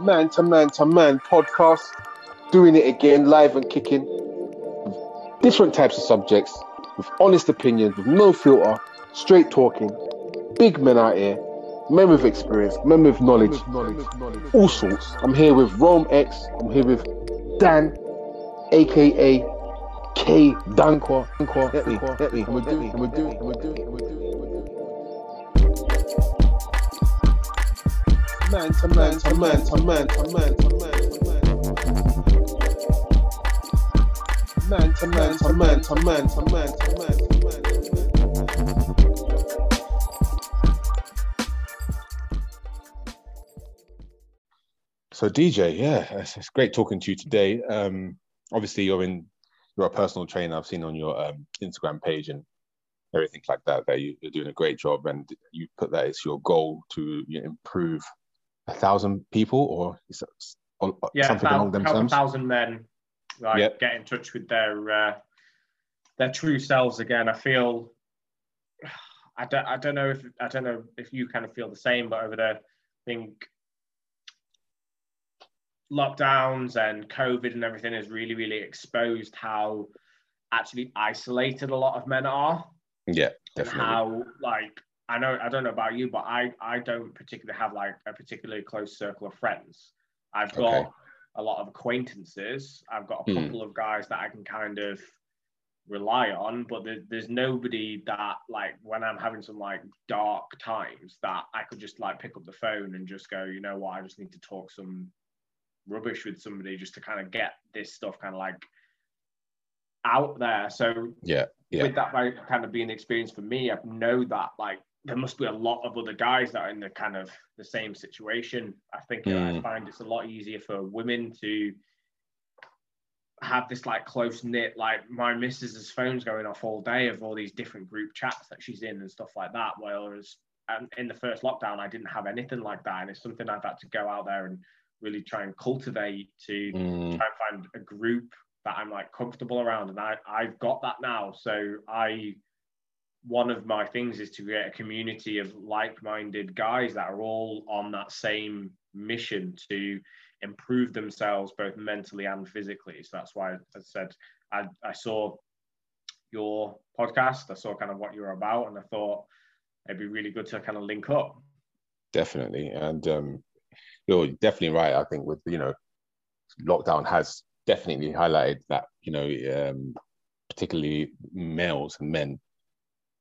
Man to Man to Man podcast, doing it again, live and kicking. Different types of subjects, with honest opinions, with no filter, straight talking. Big men out here, men with experience, men with knowledge, all sorts. I'm here with Rome X, I'm here with Dan, aka K Dankwa. Get me, get me, and we're doing, and we're doing, and we're doing, we're doing. Man to man to man to man to man to man to man. Man to man to man to man to man to man to man. So DJ, yeah, it's, it's great talking to you today. Um, obviously, you're in you're a personal trainer. I've seen on your um, Instagram page and everything like that that you, you're doing a great job, and you put that as your goal to improve a thousand people or is it s- or- or yeah, something thou- along them help a thousand men like Yep. get in touch with their uh, their true selves again. I feel I don't I don't know if I don't know if you kind of feel the same, but over the I think lockdowns and COVID and everything has really really exposed how actually isolated a lot of men are Yeah, definitely. how like I know I don't know about you, but I I don't particularly have like a particularly close circle of friends. I've got Okay. a lot of acquaintances. I've got a Hmm. couple of guys that I can kind of rely on, but there, there's nobody that like when I'm having some like dark times that I could just like pick up the phone and just go, you know what, I just need to talk some rubbish with somebody just to kind of get this stuff kind of like out there. So Yeah, yeah. with that like, kind of being the experience for me, I know that like there must be a lot of other guys that are in the kind of the same situation. I think uh, I Mm. find it's a lot easier for women to have this like close knit, like my missus's phone's going off all day of all these different group chats that she's in and stuff like that. Whereas um, in the first lockdown, I didn't have anything like that, and it's something I've had to go out there and really try and cultivate to Mm, try and find a group that I'm like comfortable around, and I I've got that now. So I one of my things is to create a community of like-minded guys that are all on that same mission to improve themselves both mentally and physically. So that's why, I said, I, I saw your podcast, I saw kind of what you're about, and I thought it'd be really good to kind of link up. definitely. And um, you're definitely right. I think with you know, lockdown has definitely highlighted that you know, um, particularly males and men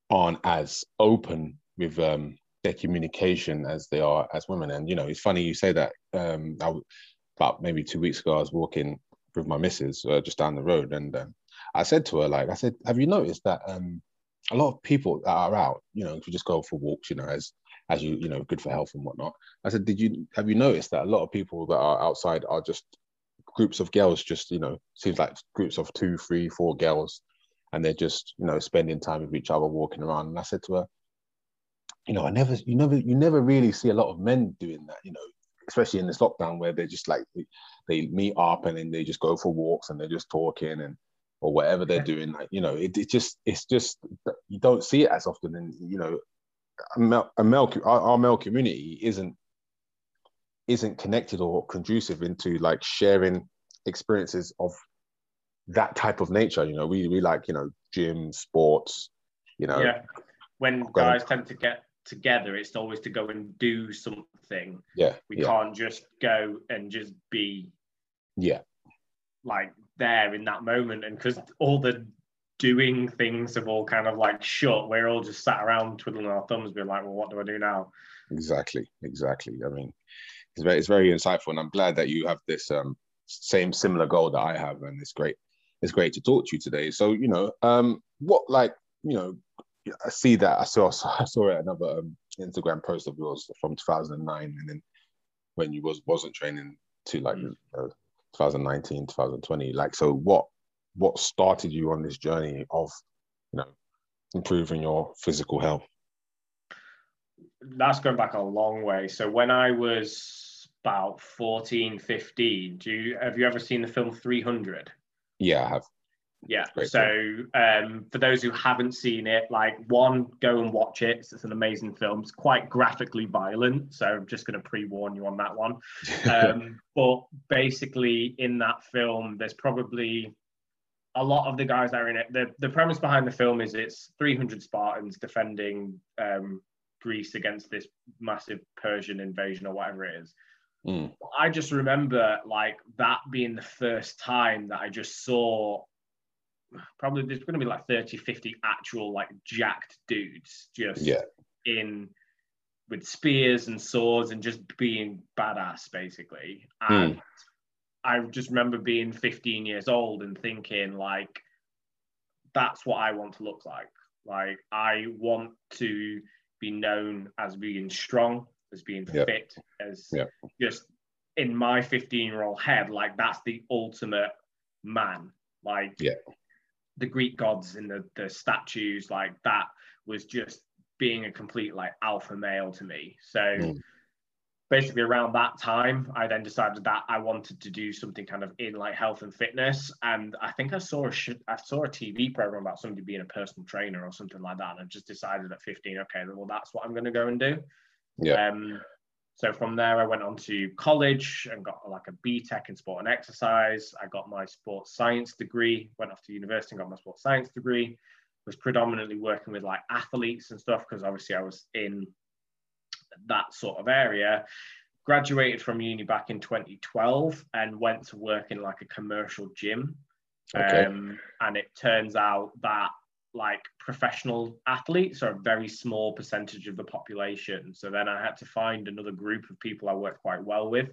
aren't as open with um, their communication as they are as women. And you know, it's funny you say that. Um, I, about maybe two weeks ago, I was walking with my missus uh, just down the road, and um, I said to her, like, I said, have you noticed that um, a lot of people that are out, you know, to just go for walks, you know, as as you you know, good for health and whatnot. I said, did you have you noticed that a lot of people that are outside are just groups of girls, just you know, seems like groups of two, three, four girls, and they're just you know spending time with each other, walking around. And I said to her, you know, I never, you never, you never really see a lot of men doing that, you know, especially in this lockdown where they're just like they, meet up and then they just go for walks and they're just talking and or whatever they're doing. Like, you know, it, it just it's just you don't see it as often. And you know, a male, a male our, our male community isn't isn't connected or conducive into like sharing experiences of that type of nature. You know, we we like you know gym, sports. You know, Yeah. When guys tend to get together, it's always to go and do something. yeah, We yeah, can't just go and just be yeah, like there in that moment. And because all the doing things have all kind of like shut, we're all just sat around twiddling our thumbs, being like, well, what do I do now? exactly, exactly. I mean, it's very it's very insightful, and I'm glad that you have this um same similar goal that I have, and it's great. It's great to talk to you today. So you know, um, what like you know, I see that I saw I saw another um, Instagram post of yours from 2009, and then when you was wasn't training to like Mm. uh, 2019, 2020. Like, so what what started you on this journey of you know improving your physical health? That's going back a long way. So when I was about 14, 15, do you have you ever seen the film 300? Yeah, I have. Yeah. Great so um, for those who haven't seen it, like one, go and watch it. It's, an amazing film. It's quite graphically violent, so I'm just going to pre-warn you on that one. Um, but basically, in that film, there's probably a lot of the guys that are in it. The the premise behind the film is it's 300 Spartans defending um, Greece against this massive Persian invasion or whatever it is. Mm. I just remember like that being the first time that I just saw probably there's going to be like 30 50 actual like jacked dudes just Yeah. in with spears and swords and just being badass basically Hmm. and i just remember being 15 years old and thinking like that's what i want to look like like i want to be known as being strong as being Yeah. fit as Yeah. just in my 15 year old head like that's the ultimate man like Yeah. the greek gods and the, the statues like that was just being a complete like alpha male to me so Mm. basically around that time i then decided that i wanted to do something kind of in like health and fitness and i think i saw a sh- i saw a tv program about somebody being a personal trainer or something like that and i just decided at 15 okay well that's what i'm going to go and do Yeah. um, so from there, I went on to college and got like a BTEC in sport and exercise. I got my sports science degree, went off to university and got my sports science degree. Was predominantly working with like athletes and stuff because obviously I was in that sort of area. Graduated from uni back in 2012 and went to work in like a commercial gym. Okay. Um, and it turns out that like professional athletes are a very small percentage of the population. So then I had to find another group of people I worked quite well with.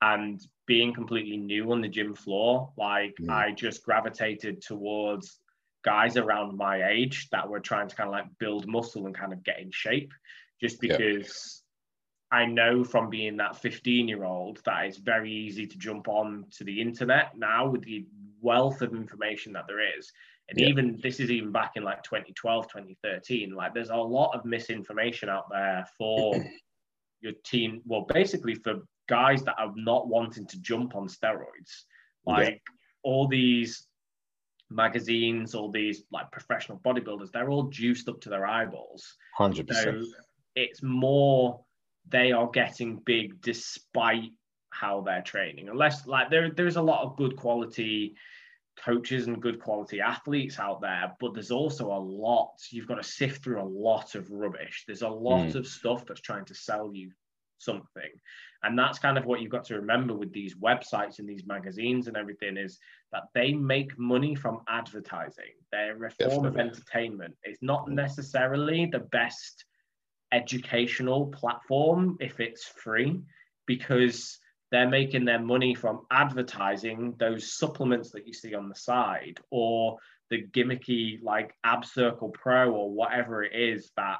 And being completely new on the gym floor, like Mm. I just gravitated towards guys around my age that were trying to kind of like build muscle and kind of get in shape just Yeah. because I know from being that 15 year old that it's very easy to jump on to the internet now with the wealth of information that there is. And Yeah. even this is even back in like 2012, 2013, like there's a lot of misinformation out there for your team well, basically for guys that are not wanting to jump on steroids. Yeah. Like all these magazines, all these like professional bodybuilders, they're all juiced up to their eyeballs. Hundred So percent. it's more they are getting big despite how they're training. Unless like there there's a lot of good quality coaches and good quality athletes out there, but there's also a lot, you've got to sift through a lot of rubbish. There's a lot Mm. of stuff that's trying to sell you something. And that's kind of what you've got to remember with these websites and these magazines and everything is that they make money from advertising. They're a form of entertainment. It's not Mm. necessarily the best educational platform if it's free because they're making their money from advertising those supplements that you see on the side or the gimmicky like ab circle pro or whatever it is that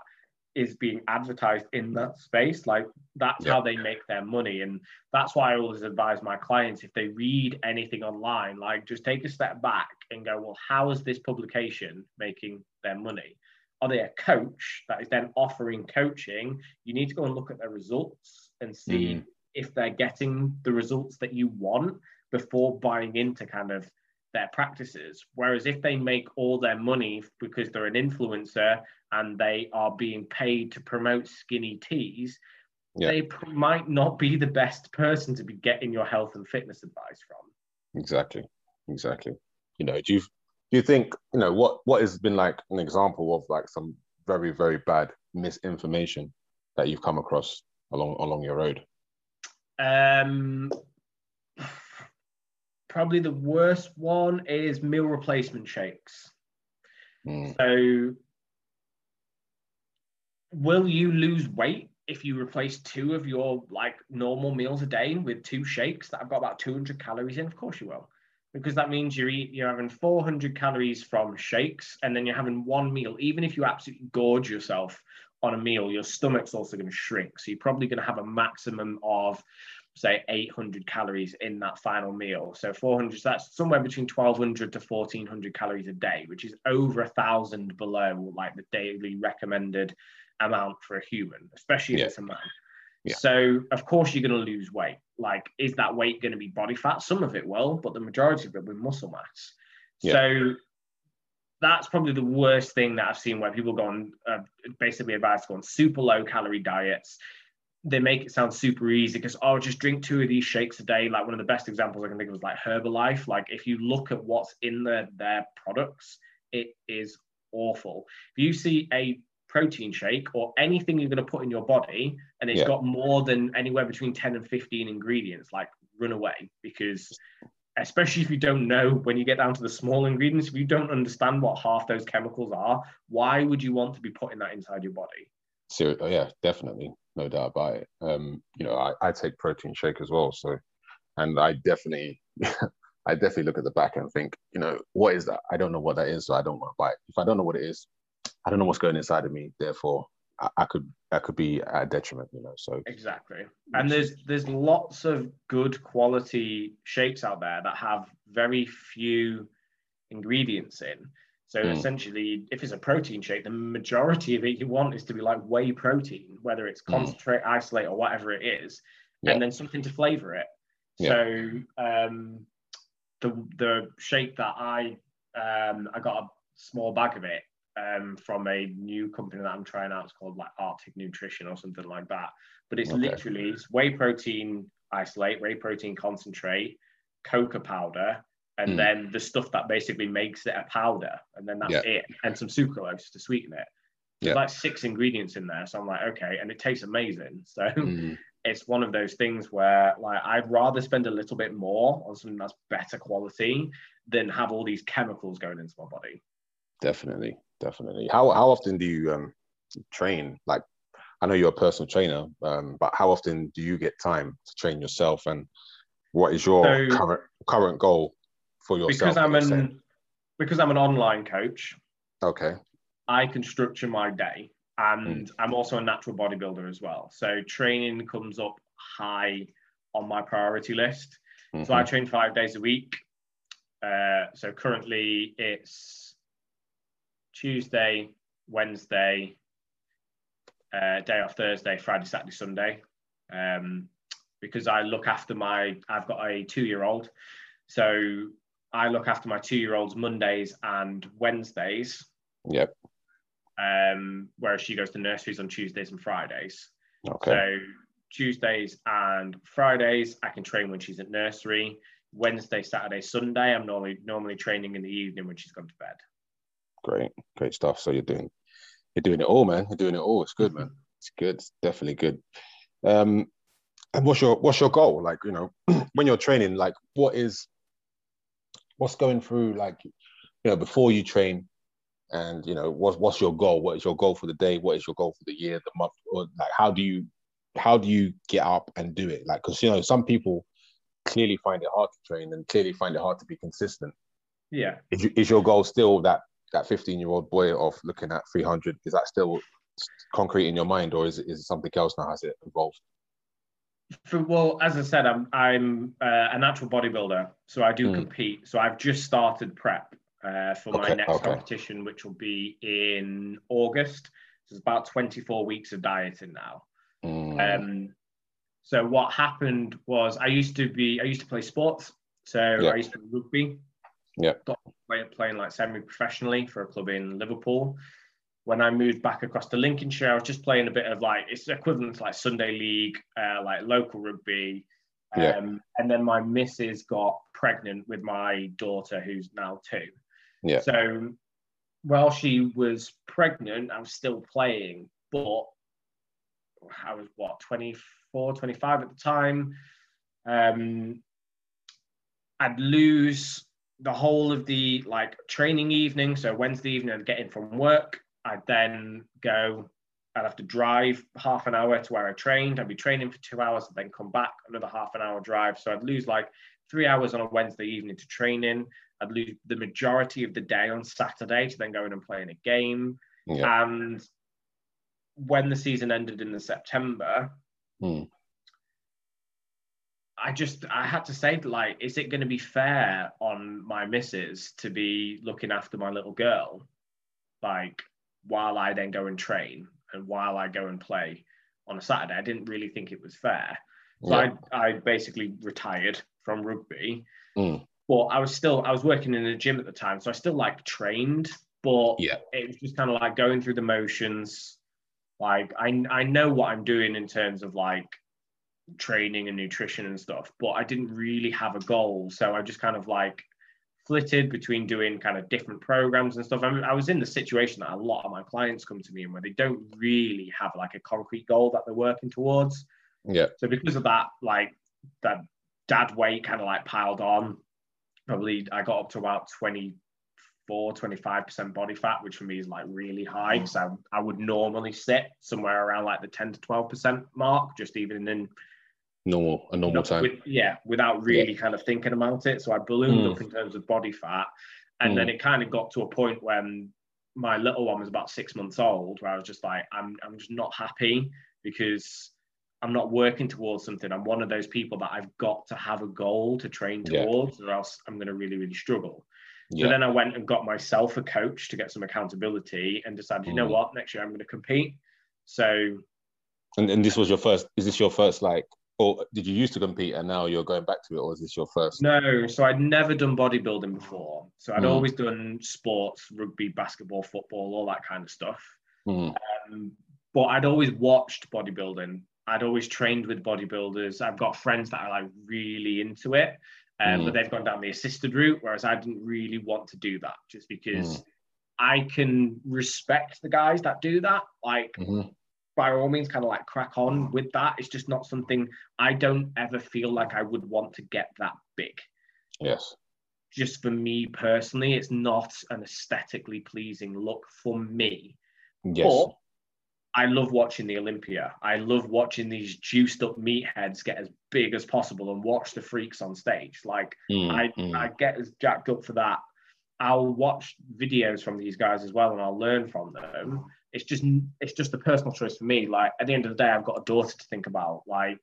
is being advertised in that space like that's Yeah. how they make their money and that's why i always advise my clients if they read anything online like just take a step back and go well how is this publication making their money are they a coach that is then offering coaching you need to go and look at their results and see Mm. If they're getting the results that you want before buying into kind of their practices. Whereas if they make all their money because they're an influencer and they are being paid to promote skinny teas, Yeah. they might not be the best person to be getting your health and fitness advice from. Exactly. Exactly. You know, do you do you think you know what what has been like an example of like some very very bad misinformation that you've come across along along your road? Um, probably the worst one is meal replacement shakes. Mm. So, will you lose weight if you replace two of your like normal meals a day with two shakes that have got about 200 calories in? Of course you will, because that means you're eat, you're having 400 calories from shakes, and then you're having one meal. Even if you absolutely gorge yourself on a meal, your stomach's also going to shrink. So you're probably going to have a maximum of say 800 calories in that final meal. So 400, so that's somewhere between 1200 to 1400 calories a day, which is over a thousand below like the daily recommended amount for a human, especially if Yeah. it's a man. Yeah. So of course you're going to lose weight. Like, is that weight going to be body fat? Some of it will, but the majority of it will be muscle mass. Yeah. So that's probably the worst thing that I've seen where people go on uh, basically advice to go on super low calorie diets. They make it sound super easy because oh, just drink two of these shakes a day. Like one of the best examples I can think of is like Herbalife. Like if you look at what's in their their products, it is awful. If you see a protein shake or anything you're going to put in your body and it's Yeah. got more than anywhere between 10 and 15 ingredients, like run away because especially if you don't know when you get down to the small ingredients, if you don't understand what half those chemicals are, why would you want to be putting that inside your body? So oh, yeah, definitely, no doubt about it. Um, you know, I, I take protein shake as well, so and I definitely I definitely look at the back and think, you know, what is that? I don't know what that is, so I don't want to buy it. If I don't know what it is, I don't know what's going inside of me. Therefore, I, I could I could be a detriment, you know. So Exactly. And there's there's lots of good quality shakes out there that have very few ingredients in. So Mm. essentially, if it's a protein shake, the majority of it you want is to be like whey protein, whether it's Mm. concentrate, isolate, or whatever it is, Yeah. and then something to flavor it. Yeah. So um, the the shake that I um, I got a small bag of it um, from a new company that I'm trying out. It's called like Arctic Nutrition or something like that. But it's Okay. literally it's whey protein isolate, whey protein concentrate, cocoa powder, and Mm. then the stuff that basically makes it a powder, and then that's Yeah. it, and some sucralose to sweeten it. There's Yeah. like six ingredients in there, so I'm like, okay, and it tastes amazing. So mm, it's one of those things where like I'd rather spend a little bit more on something that's better quality than have all these chemicals going into my body. Definitely, definitely. How how often do you um train? Like, I know you're a personal trainer, um, but how often do you get time to train yourself? And what is your So- current current goal for yourself? because I'm an because I'm an online coach, okay. I can structure my day and Hmm. I'm also a natural bodybuilder as well. So training comes up high on my priority list. So I Mhm. train five days a week. Uh, so currently it's Tuesday, Wednesday, uh, day off Thursday, Friday, Saturday, Sunday. Um, because I look after my, I've got a two year old. So I look after my two year olds Mondays and Wednesdays, Yep. um, whereas she goes to nurseries on Tuesdays and Fridays. Okay. So Tuesdays and Fridays, I can train when she's at nursery. Wednesday, Saturday, Sunday, I'm normally normally training in the evening when she's gone to bed. Great, great stuff. So you're doing you're doing it all, man. You're doing it all. It's good, man. It's good. It's definitely good. Um, and what's your what's your goal? Like, you know, when you're training, like what is what's going through like you know before you train and you know what's what's your goal? What is your goal for the day? What is your goal for the year, the month? Or like how do you how do you get up and do it? Like because you know some people clearly find it hard to train and clearly find it hard to be consistent. Yeah. Is, you- is your goal still that that 15 year old boy of looking at 300? Is that still concrete in your mind, or is it, is it something else now? Has it evolved? For, well, as I said, I'm I'm uh, a natural bodybuilder, so I do Mm. compete. So I've just started prep uh, for my next okay. competition, which will be in August. So it's about 24 weeks of dieting now. Mm, Um, so what happened was I used to be I used to play sports. So Yeah. I used to rugby. Yeah. Got play, playing like semi-professionally for a club in Liverpool. When I moved back across to Lincolnshire, I was just playing a bit of like it's equivalent to like Sunday league, uh, like local rugby. Um, Yeah. And then my missus got pregnant with my daughter, who's now two. Yeah. So while she was pregnant, I was still playing, but I was what 24, 25 at the time. Um, I'd lose the whole of the like training evening. So Wednesday evening, I'd get in from work. I'd then go. I'd have to drive half an hour to where I trained. I'd be training for two hours, and then come back another half an hour drive. So I'd lose like three hours on a Wednesday evening to training. I'd lose the majority of the day on Saturday to then go in and play in a game. yeah. And when the season ended in the September, Hmm. I just I had to say like, is it going to be fair on my missus to be looking after my little girl, like while I then go and train and while I go and play on a Saturday? I didn't really think it was fair. So yeah. I I basically retired from rugby. Mm. but I was still I was working in a gym at the time, so I still like trained, but Yeah. it was just kind of like going through the motions. Like I I know what I'm doing in terms of like training and nutrition and stuff, but I didn't really have a goal, so I just kind of like flitted between doing kind of different programs and stuff. I, mean, I was in the situation that a lot of my clients come to me and where they don't really have like a concrete goal that they're working towards. Yeah. So because of that, like that dad weight kind of like piled on, probably I got up to about 24, 25% body fat, which for me is like really high. Mm. So I would normally sit somewhere around like the 10 to 12% mark, just even in Normal, a normal time. with- yeah, without really kind of thinking about it. So I ballooned Mm. up in terms of body fat. And then it kind of got to a point when my little one was about six months old, where I was just like, I'm, I'm just not happy because I'm not working towards something. I'm one of those people that I've got to have a goal to train Yeah. towards, or else I'm going to really, really struggle. So then I went and got myself a coach to get some accountability and decided, you know Mm. what, next year I'm going to compete. So And, and this was your first, is this your first like, or did you used to compete and now you're going back to it, or is this your first? No, so I'd never done bodybuilding before. So I'd Mm. always done sports, rugby, basketball, football, all that kind of stuff. Mm, Um, but I'd always watched bodybuilding. I'd always trained with bodybuilders. I've got friends that are like really into it, um, Mm. but they've gone down the assisted route, whereas I didn't really want to do that just because Mm. I can respect the guys that do that. Like, mhm. By all means kind of like crack on with that. It's just not something I don't ever feel like I would want to get that big. Yes. Just for me personally, it's not an aesthetically pleasing look for me. Yes. But I love watching the Olympia. I love watching these juiced up meatheads get as big as possible and watch the freaks on stage. Like Mm, I, mm. I get as jacked up for that. I'll watch videos from these guys as well, and I'll learn from them. It's just, it's just a personal choice for me. Like at the end of the day, I've got a daughter to think about. Like,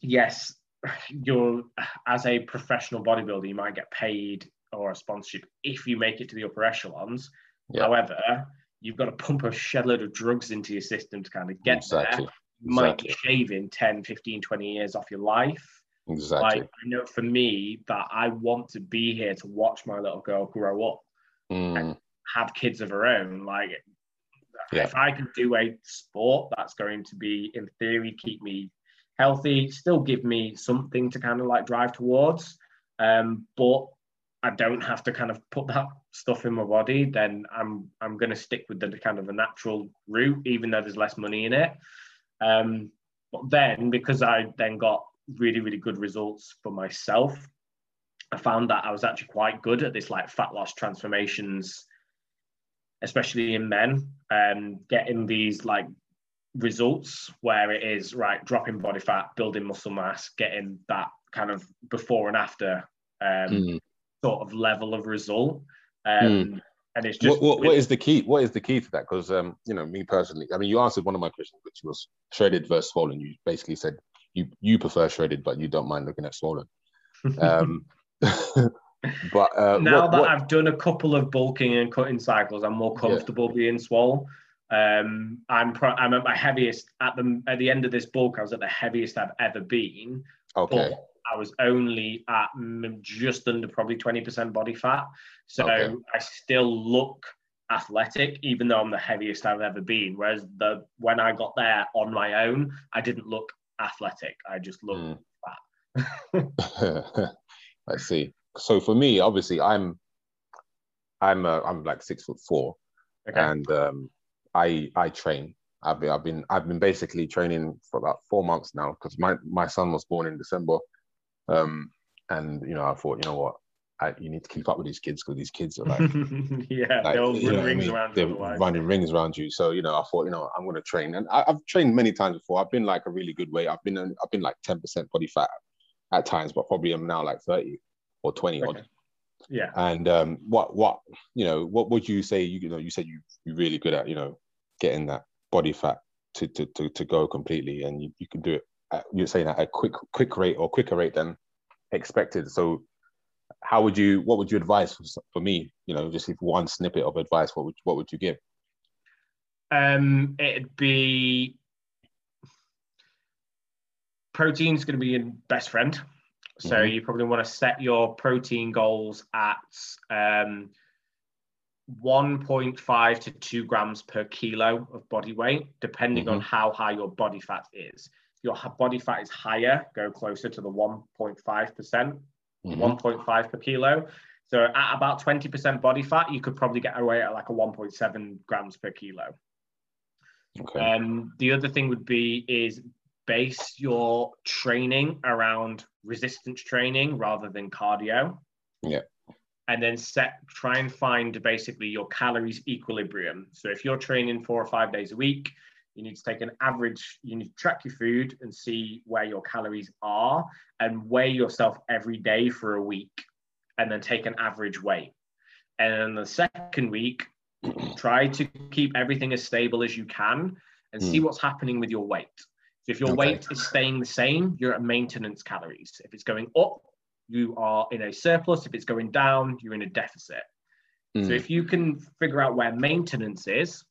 yes, you're as a professional bodybuilder, you might get paid or a sponsorship if you make it to the upper echelons. Yeah. However, you've got to pump a shed load of drugs into your system to kind of get exactly. there. You might exactly. be shaving 10, 15, 20 years off your life. Exactly. Like I know for me that I want to be here to watch my little girl grow up, Mm, have kids of her own. Like Yeah. if I can do a sport that's going to be in theory keep me healthy, still give me something to kind of like drive towards. Um, but I don't have to kind of put that stuff in my body, then I'm I'm gonna stick with the kind of the natural route, even though there's less money in it. Um, but then because I then got really, really good results for myself, I found that I was actually quite good at this like fat loss transformations, especially in men, um, getting these like results where it is right dropping body fat, building muscle mass, getting that kind of before and after um, mm. sort of level of result. Um, And it's just what, what, what is the key? What is the key to that? Because um, you know, me personally, I mean, you answered one of my questions, which was shredded versus swollen. You basically said you you prefer shredded, but you don't mind looking at swollen. Um, but uh, now what, that what- I've done a couple of bulking and cutting cycles, I'm more Yeah. comfortable being swole. Um, I'm pro- I'm at my heaviest at the at the end of this bulk. I was at the heaviest I've ever been, okay, but I was only at just under probably 20% body fat. So Okay. I still look athletic, even though I'm the heaviest I've ever been. Whereas the when I got there on my own, I didn't look athletic. I just looked Mm. I see. So for me, obviously, I'm I'm uh, I'm like six foot four, okay. and um, I I train. I've been I've been I've been basically training for about four months now because my my son was born in December, um, and you know I thought you know what I, you need to keep up with these kids because these kids are like yeah, like, know run I rings mean? around you They're running rings around you. So you know, I thought, you know, I'm going to train, and I, I've trained many times before. I've been like a really good weight. I've been I've been like 10 percent body fat at times, but probably I'm now like 30 or 20 odd. Yeah. And um, what what you know, what would you say? You, you know, you said you you're really good at you know getting that body fat to to to, to go completely, and you, you can do it. At, you're saying at a quick quick rate or quicker rate than expected. So how would you what would you advise for, for me you know just if one snippet of advice what would what would you give Um, it'd be protein's going to be your best friend. So Mhm. you probably want to set your protein goals at um, 1.5 to 2 grams per kilo of body weight, depending on how high your body fat is. If your body fat is higher, go closer to the 1.5%, Mhm. 1.5 per kilo. So at about 20% body fat, you could probably get away at like a 1.7 grams per kilo. Okay. Um, the other thing would be is base your training around resistance training rather than cardio. Yeah. And then set try and find basically your calories equilibrium. So if you're training four or five days a week, you need to take an average, you need to track your food and see where your calories are and weigh yourself every day for a week and then take an average weight. And then the second week, try to keep everything as stable as you can and see hmm. what's happening with your weight. So if your Okay. weight is staying the same, you're at maintenance calories. If it's going up, you are in a surplus. If it's going down, you're in a deficit. So Mm. if you can figure out where maintenance is,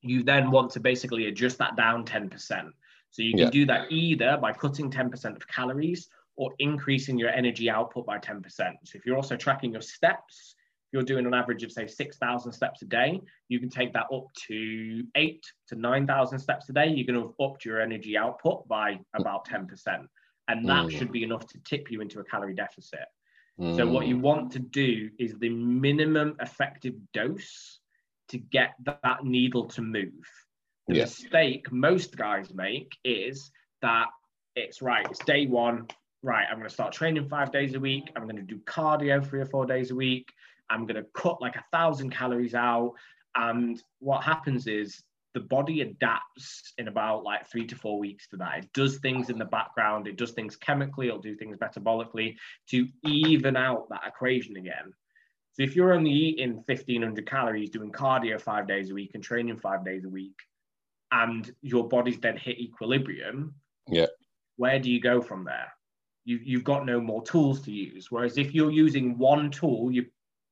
you then want to basically adjust that down 10%. So you can Yeah. do that either by cutting 10% of calories or increasing your energy output by 10%. So if you're also tracking your steps, you're doing an average of say 6,000 steps a day, you can take that up to eight to 9,000 steps a day. You're going to have upped your energy output by about 10%. And that Mm. should be enough to tip you into a calorie deficit. So what Mm. you want to do is the minimum effective dose to get that, that needle to move. The Yeah. mistake most guys make is that it's right, it's day one, right, I'm going to start training five days a week. I'm going to do cardio three or four days a week. I'm going to cut like a thousand calories out. And what happens is the body adapts in about like three to four weeks to that. It does things in the background, it does things chemically, it'll do things metabolically to even out that equation again. So if you're only eating 1500 calories, doing cardio five days a week and training five days a week, and your body's then hit equilibrium, Yeah. where do you go from there? You, you've got no more tools to use. Whereas if you're using one tool, you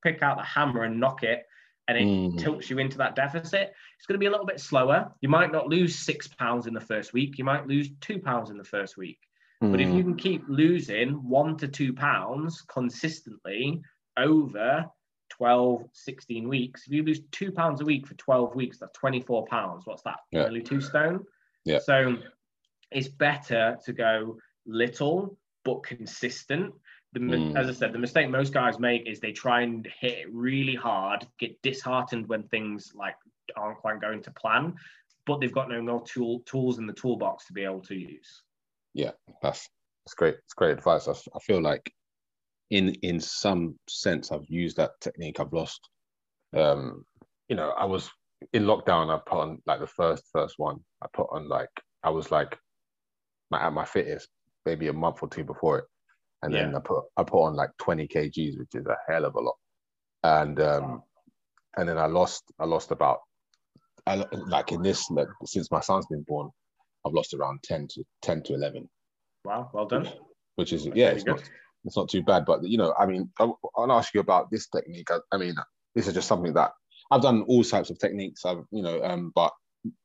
pick out the hammer and knock it, and it Mm. tilts you into that deficit. It's going to be a little bit slower. You might not lose six pounds in the first week. You might lose two pounds in the first week. But if Mm. you can keep losing one to two pounds consistently over 12, 16 weeks, if you lose two pounds a week for 12 weeks, that's 24 pounds. What's that? Yeah. Nearly two stone. Yeah. So it's better to go little but consistent. The, Mm. As I said, the mistake most guys make is they try and hit it really hard, get disheartened when things like aren't quite going to plan, but they've got no more tool, tools in the toolbox to be able to use. Yeah, that's that's great. It's great advice. I feel like in in some sense I've used that technique. I've lost. Um, you know, I was in lockdown. I put on like the first first one. I put on like I was like my, at my fittest maybe a month or two before it, and then Yeah. I put I put on like twenty kgs, which is a hell of a lot. And um, and then I lost I lost about I like in this like since my son's been born, I've lost around ten to ten to eleven Wow, well done. which is That's yeah, it's good. not it's not too bad. But you know, I mean, I, I'll ask you about this technique. I, I mean, this is just something that I've done all types of techniques. I've you know, um, but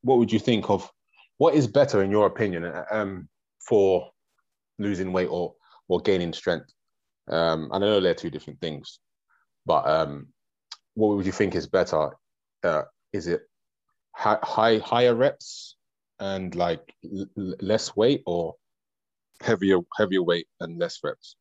what would you think of what is better in your opinion um, for losing weight or or gaining strength? Um, I know they're two different things, but um, what would you think is better? Uh, is it high, high higher reps and like l- less weight or heavier heavier weight and less reps.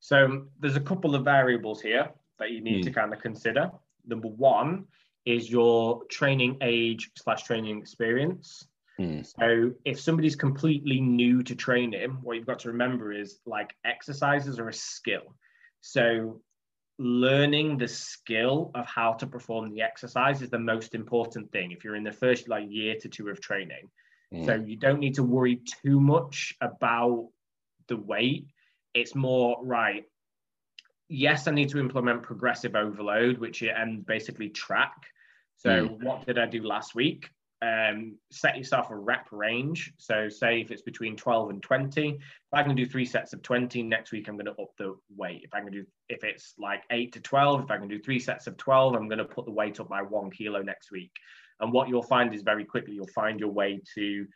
So there's a couple of variables here that you need to kind of consider. Number one is your training age slash training experience. Hmm. So if somebody's completely new to training, what you've got to remember is like exercises are a skill. So learning the skill of how to perform the exercise is the most important thing if you're in the first like year to two of training. Hmm. So you don't need to worry too much about the weight. It's more right. Yes, I need to implement progressive overload, which and basically track. So what did I do last week? Um, set yourself a rep range. So say if it's between 12 and 20, if I can do three sets of 20, next week I'm going to up the weight. If I can do if it's like eight to 12, if I can do three sets of 12, I'm going to put the weight up by one kilo next week. And what you'll find is very quickly you'll find your way to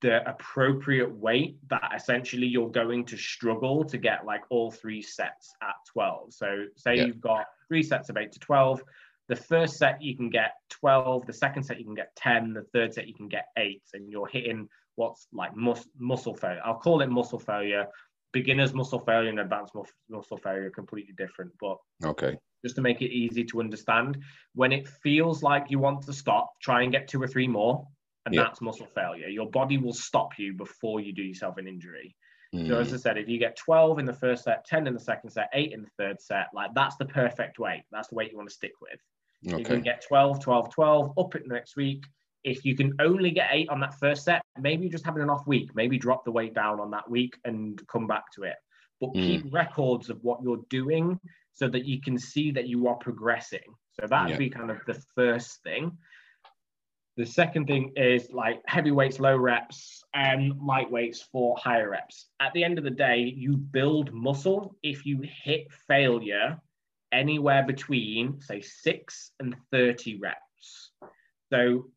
the appropriate weight that essentially you're going to struggle to get like all three sets at 12. So say Yeah. you've got three sets of 8 to 12. The first set you can get 12, the second set you can get 10, the third set you can get 8 and you're hitting what's like mus- muscle failure. I'll call it muscle failure. Beginner's muscle failure and advanced mus- muscle failure are completely different, but Okay. just to make it easy to understand. When it feels like you want to stop, try and get two or three more, and Yeah. that's muscle failure. Your body will stop you before you do yourself an injury. So as Mm, I said, if you get 12 in the first set, 10 in the second set, eight in the third set, like that's the perfect weight. That's the weight you want to stick with. You can get 12, 12, 12, up it next week. If you can only get eight on that first set, maybe you're just having an off week. Maybe drop the weight down on that week and come back to it. But Mm. keep records of what you're doing so that you can see that you are progressing. So that'd Yeah. be kind of the first thing. The second thing is like heavy weights, low reps, and light weights for higher reps. At the end of the day, you build muscle if you hit failure anywhere between, say, six and 30 reps. So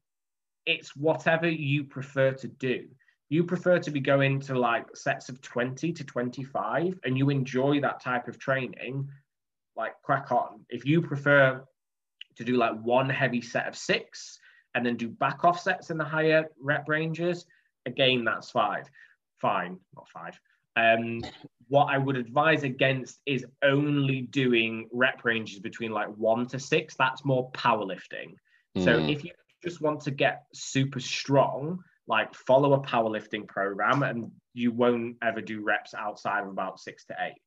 it's whatever you prefer to do. You prefer to be going to like sets of 20 to 25 and you enjoy that type of training, like crack on. If you prefer to do like one heavy set of six and then do back off sets in the higher rep ranges, again, that's five. Fine, not five. Um, what I would advise against is only doing rep ranges between like one to six. That's more powerlifting. So Mm, if you just want to get super strong, like follow a powerlifting program and you won't ever do reps outside of about six to eight.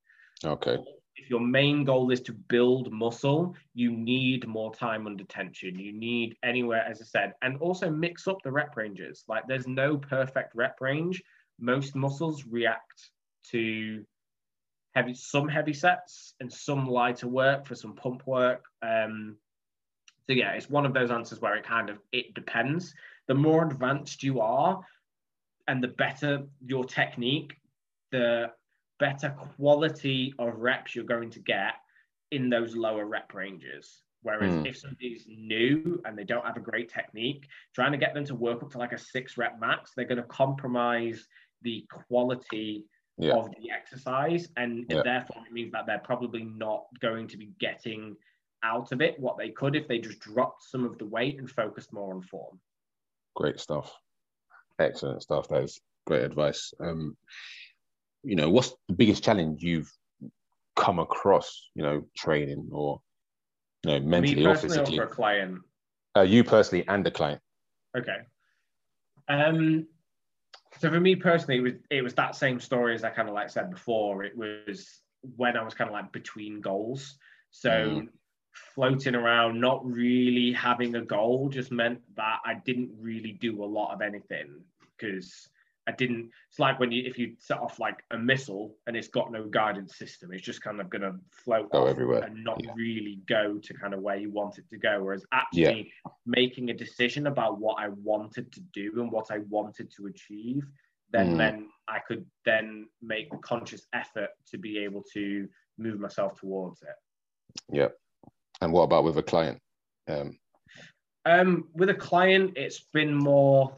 okay. If your main goal is to build muscle, you need more time under tension. You need anywhere, as I said, and also mix up the rep ranges. Like there's no perfect rep range. Most muscles react to heavy, some heavy sets and some lighter work for some pump work. Um, so yeah, it's one of those answers where it kind of it depends. The more advanced you are, and the better your technique, the better quality of reps you're going to get in those lower rep ranges. Whereas Hmm. if somebody's new and they don't have a great technique, trying to get them to work up to like a six rep max, they're going to compromise the quality Yeah. of the exercise. And Yeah. therefore, it means that they're probably not going to be getting out of it what they could if they just dropped some of the weight and focused more on form. Great stuff. Excellent stuff. That is great advice. Um, you know, what's the biggest challenge you've come across, you know, training or, you know, mentally Me or personally, or physically? for a client. Uh, you personally and the client. Okay. Um. So for me personally, it was it was that same story as I kind of like said before. It was when I was kind of like between goals. So Mm. floating around, not really having a goal, just meant that I didn't really do a lot of anything because I didn't. It's like when you if you set off like a missile and it's got no guidance system, it's just kind of gonna float Go everywhere. and not Yeah. really go to kind of where you want it to go. Whereas actually making a decision about what I wanted to do and what I wanted to achieve, then Mm. then I could then make the conscious effort to be able to move myself towards it. Yeah. And what about with a client? Um, Um, with a client, it's been more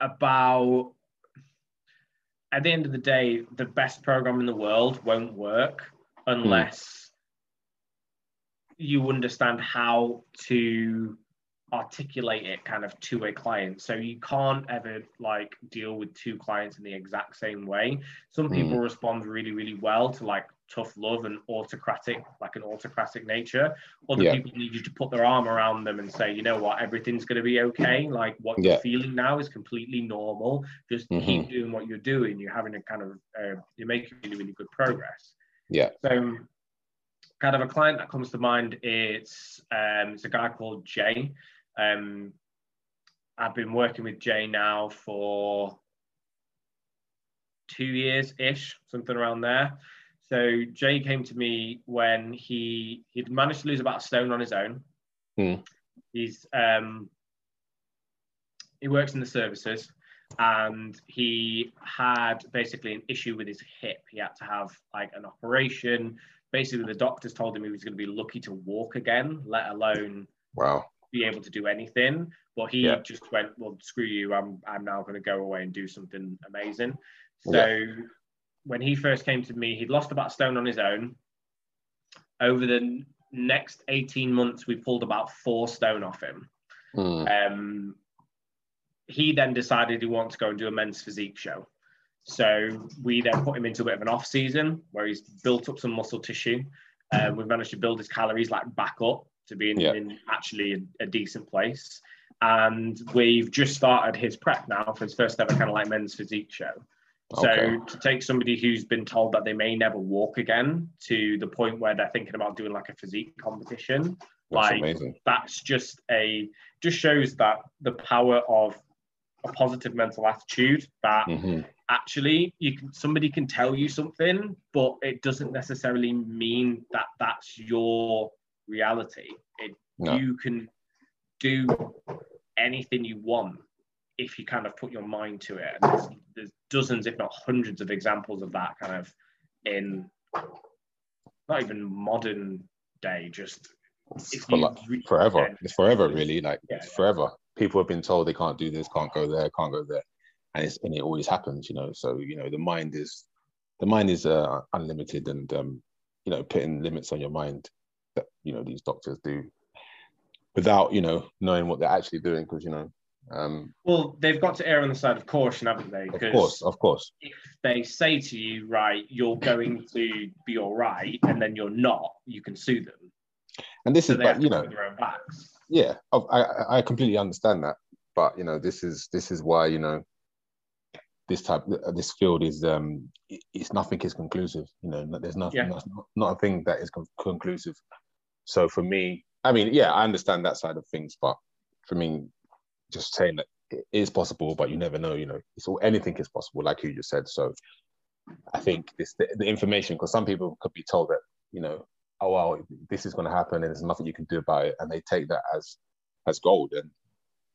about at the end of the day, the best program in the world won't work unless you understand how to articulate it kind of to a client. So you can't ever like deal with two clients in the exact same way. Some people hmm. respond really, really well to like tough love and autocratic, like an autocratic nature. Other Yeah. people need you to put their arm around them and say, you know what, everything's going to be okay. Like what Yeah. you're feeling now is completely normal. Just Mhm. keep doing what you're doing. You're having a kind of, uh, you're making really, really good progress. Yeah. So, kind of a client that comes to mind it's, um, it's a guy called Jay. Um, I've been working with Jay now for two years ish, something around there. So Jay came to me when he he'd managed to lose about a stone on his own. Hmm. He's um, he works in the services and he had basically an issue with his hip. He had to have like an operation. Basically, the doctors told him he was going to be lucky to walk again, let alone wow. be able to do anything. But he Yeah. just went, well, screw you. I'm I'm now going to go away and do something amazing. So Yeah. When he first came to me, he'd lost about a stone on his own. Over the next 18 months, we pulled about four stone off him. Mm. Um, he then decided he wanted to go and do a men's physique show. So we then put him into a bit of an off season where he's built up some muscle tissue. Uh, we've managed to build his calories like back up to be in, Yeah. in actually a, a decent place. And we've just started his prep now for his first ever kind of like men's physique show. So Okay. to take somebody who's been told that they may never walk again to the point where they're thinking about doing like a physique competition, That's like amazing. that's just a just shows that the power of a positive mental attitude that hmm actually you can somebody can tell you something but it doesn't necessarily mean that that's your reality it No. you can do anything you want if you kind of put your mind to it and there's, there's dozens if not hundreds of examples of that kind of in not even modern day just For like, re- forever. yeah. It's forever, really. Like Yeah. it's forever. People have been told they can't do this, can't go there, can't go there, and it's and it always happens. You know, so you know the mind is the mind is uh, unlimited, and um, you know putting limits on your mind that you know these doctors do without you know knowing what they're actually doing because you know um, Well, they've got to err on the side of caution, haven't they? of course, of course, if they say to you, right, you're going to be all right, and then you're not, you can sue them. and this So is but you know cover their own backs. yeah I, I completely understand that but you know this is this is why you know this type this field is um it's nothing is conclusive you know there's nothing Yeah. that's not, not a thing that is con- conclusive so for me i mean yeah i understand that side of things but for me just saying that it is possible but you never know you know it's all anything is possible like you just said. So i think this the, the information because some people could be told that you know oh well this is going to happen and there's nothing you can do about it and they take that as as gold and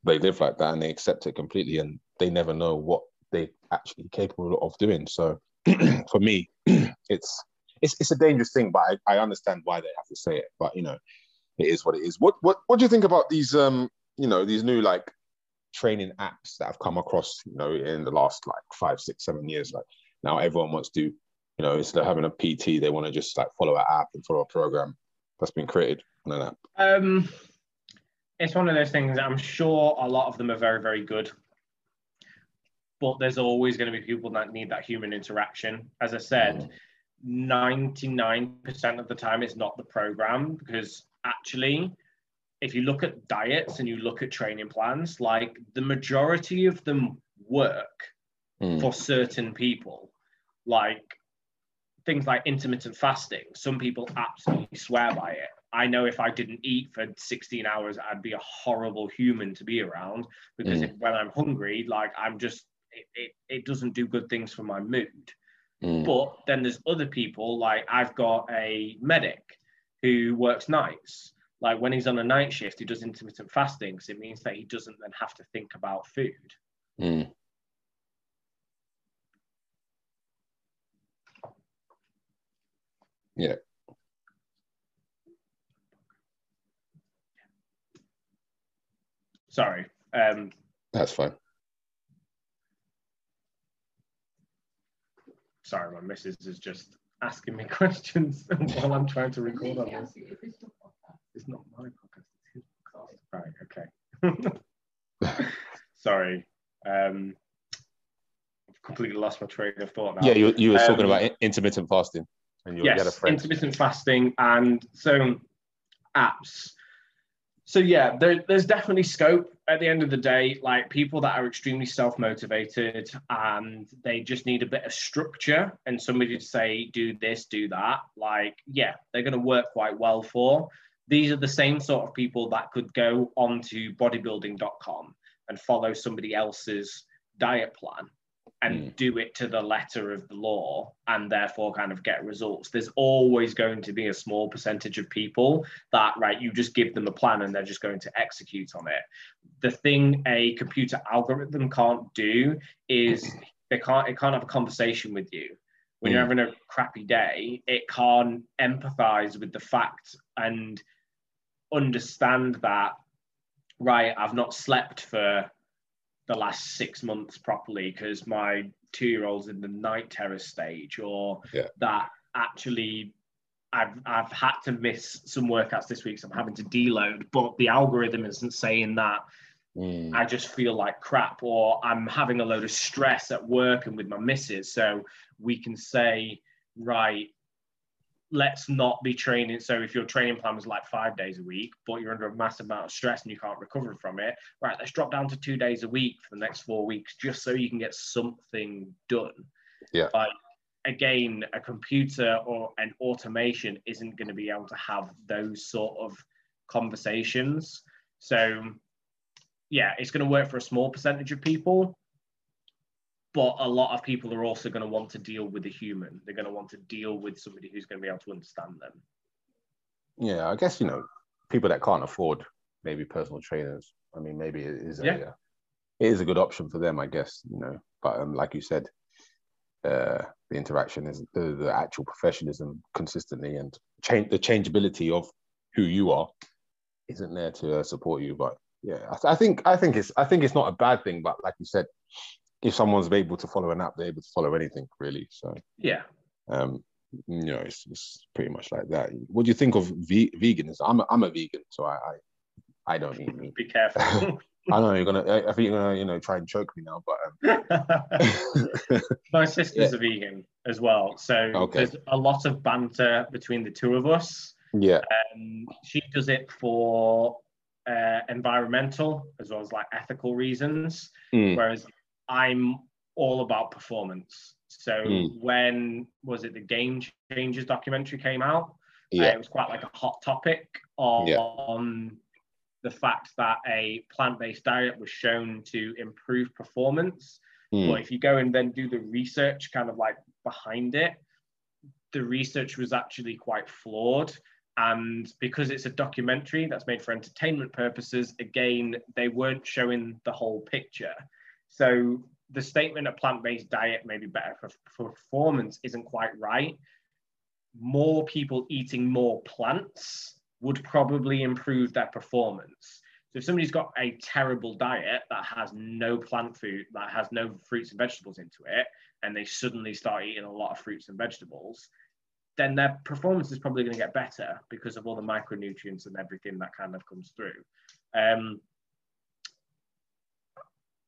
they live like that and they accept it completely and they never know what they actually capable of doing. So for me it's it's it's a dangerous thing but I, I understand why they have to say it but you know it is what it is. What what what do you think about these um you know these new like training apps that I've come across you know in the last like five six seven years like now everyone wants to you know instead of having a pt they want to just like follow an app and follow a program that's been created on an app Um, it's one of those things. I'm sure a lot of them are very, very good, but there's always going to be people that need that human interaction. As I said, 99% of the time it's not the program because actually if you look at diets and you look at training plans like the majority of them work Mm. for certain people like things like intermittent fasting some people absolutely swear by it i know if i didn't eat for 16 hours i'd be a horrible human to be around because Mm. if, when i'm hungry like i'm just it, it, it doesn't do good things for my mood Mm. but then there's other people, like I've got a medic who works nights. Like when he's on a night shift, he does intermittent fasting because it means that he doesn't then have to think about food. Mm. Yeah. Sorry. Um, That's fine. sorry, my missus is just asking me questions while I'm trying to record on this. It's not my podcast, it's his podcast. Right, okay. sorry. Um, I've completely lost my train of thought now. Yeah, you, you were Um, talking about intermittent fasting, and you, you had a yes, friend. intermittent fasting and so apps. So yeah, there, there's definitely scope at the end of the day. Like people that are extremely self-motivated and they just need a bit of structure and somebody to say, do this, do that. Like, yeah, they're going to work quite well for. These are the same sort of people that could go onto bodybuilding.com and follow somebody else's diet plan and Mm. do it to the letter of the law and therefore kind of get results. There's always going to be a small percentage of people that, right, you just give them a plan and they're just going to execute on it. The thing a computer algorithm can't do is they can't it can't have a conversation with you. When you're Mm. having a crappy day, it can't empathize with the fact and understand that right, I've not slept for the last six months properly because my two year old's in the night terror stage, or Yeah. that actually I've, I've had to miss some workouts this week, so I'm having to deload, but the algorithm isn't saying that. Mm. I just feel like crap, or I'm having a load of stress at work and with my missus. So we can say, right, let's not be training. So if your training plan was like five days a week, but you're under a massive amount of stress and you can't recover from it, right, let's drop down to two days a week for the next four weeks, just so you can get something done. Yeah. Like again, a computer or an automation isn't going to be able to have those sort of conversations. So yeah, it's going to work for a small percentage of people, but a lot of people are also going to want to deal with a human. They're going to want to deal with somebody who's going to be able to understand them. Yeah, I guess you know people that can't afford maybe personal trainers. I mean, maybe it is a Yeah. uh, it is a good option for them, I guess. You know, but um, like you said, uh, the interaction is the, the actual professionalism consistently and change the changeability of who you are isn't there to uh, support you. But yeah, I, th- I think I think it's I think it's not a bad thing. But like you said, if someone's able to follow an app, they're able to follow anything really. So Yeah. um, you know, it's, it's pretty much like that. What do you think of ve- veganism? I'm a, I'm a vegan, so I, I I don't eat meat. Be careful. I know you're gonna. I I think you're gonna, you know, try and choke me now, but um, My sister's a vegan as well. So Okay. there's a lot of banter between the two of us. yeah, Um, she does it for uh, environmental as well as like ethical reasons, Mm. whereas I'm all about performance. So Mm. when was it the Game Changers documentary came out? Uh, yeah, it was quite like a hot topic on, Yeah. on the fact that a plant-based diet was shown to improve performance. Mm. But if you go and then do the research kind of like behind it, the research was actually quite flawed. And because it's a documentary that's made for entertainment purposes, again, they weren't showing the whole picture. So the statement a plant-based diet may be better for, for performance isn't quite right. More people eating more plants would probably improve their performance. So if somebody's got a terrible diet that has no plant food, that has no fruits and vegetables into it, and they suddenly start eating a lot of fruits and vegetables, then their performance is probably going to get better because of all the micronutrients and everything that kind of comes through. Um,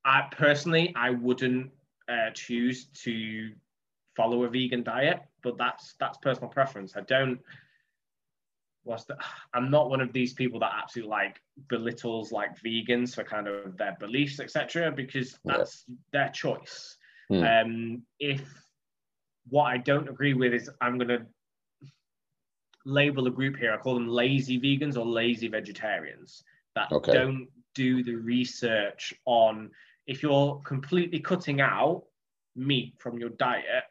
I personally, I wouldn't uh, choose to follow a vegan diet, but that's that's personal preference. I don't. What's the? I'm not one of these people that absolutely like belittles like vegans for kind of their beliefs, etc. Because Yeah. that's their choice. Hmm. Um, if what I don't agree with is I'm going to label a group here. I call them lazy vegans or lazy vegetarians that Okay. don't do the research on if you're completely cutting out meat from your diet,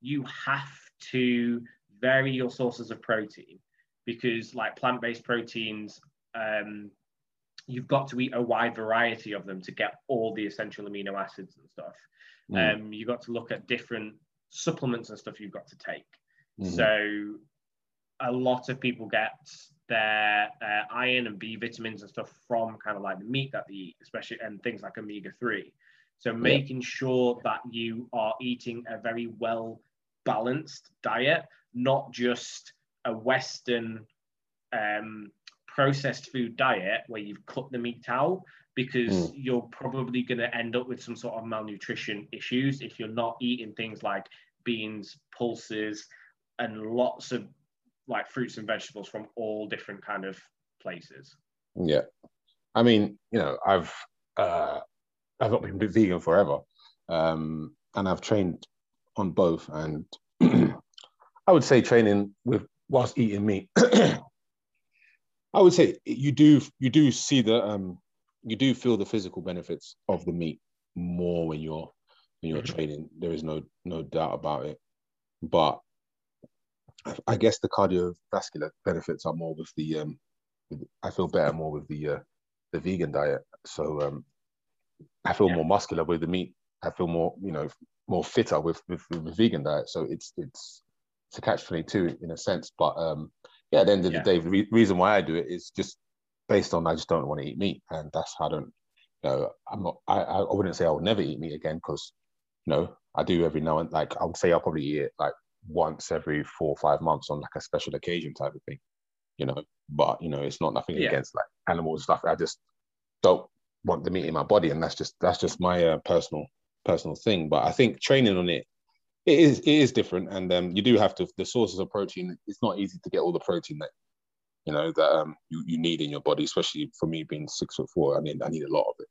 you have to vary your sources of protein because, like plant based proteins, um, you've got to eat a wide variety of them to get all the essential amino acids and stuff. Mm. Um, you've got to look at different supplements and stuff you've got to take. Mhm. So a lot of people get their uh, iron and B vitamins and stuff from kind of like the meat that they eat, especially and things like omega 3. So making sure that you are eating a very well balanced diet, not just a Western um, processed food diet where you've cut the meat out because you're probably going to end up with some sort of malnutrition issues if you're not eating things like beans, pulses, and lots of like fruits and vegetables from all different kind of places. Yeah, I mean, you know, I've uh, I've not been vegan forever, um, and I've trained on both, and I would say training with whilst eating meat. I would say you do you do see the um, you do feel the physical benefits of the meat more when you're when you're Mhm. training. There is no no doubt about it, but I guess the cardiovascular benefits are more with the um, I feel better more with the uh, the vegan diet. So um, I feel Yeah. more muscular with the meat. I feel more, you know, more fitter with with, with the vegan diet. So it's it's it's a catch twenty two in a sense. But um, yeah, at the end of Yeah. the day, the re- reason why I do it is just based on I just don't want to eat meat, and that's how I don't. You know, I'm not. I I wouldn't say I will never eat meat again because, you know, I do every now and like I would say I'll probably eat it like once every four or five months on like a special occasion type of thing, you know. But you know, it's not nothing Yeah. against like animals stuff. I just don't want the meat in my body, and that's just that's just my uh, personal personal thing. But I think training on it, it is it is different, and um, you do have to the sources of protein. It's not easy to get all the protein that you know that um you, you need in your body, especially for me being six foot four. I mean, I need a lot of it.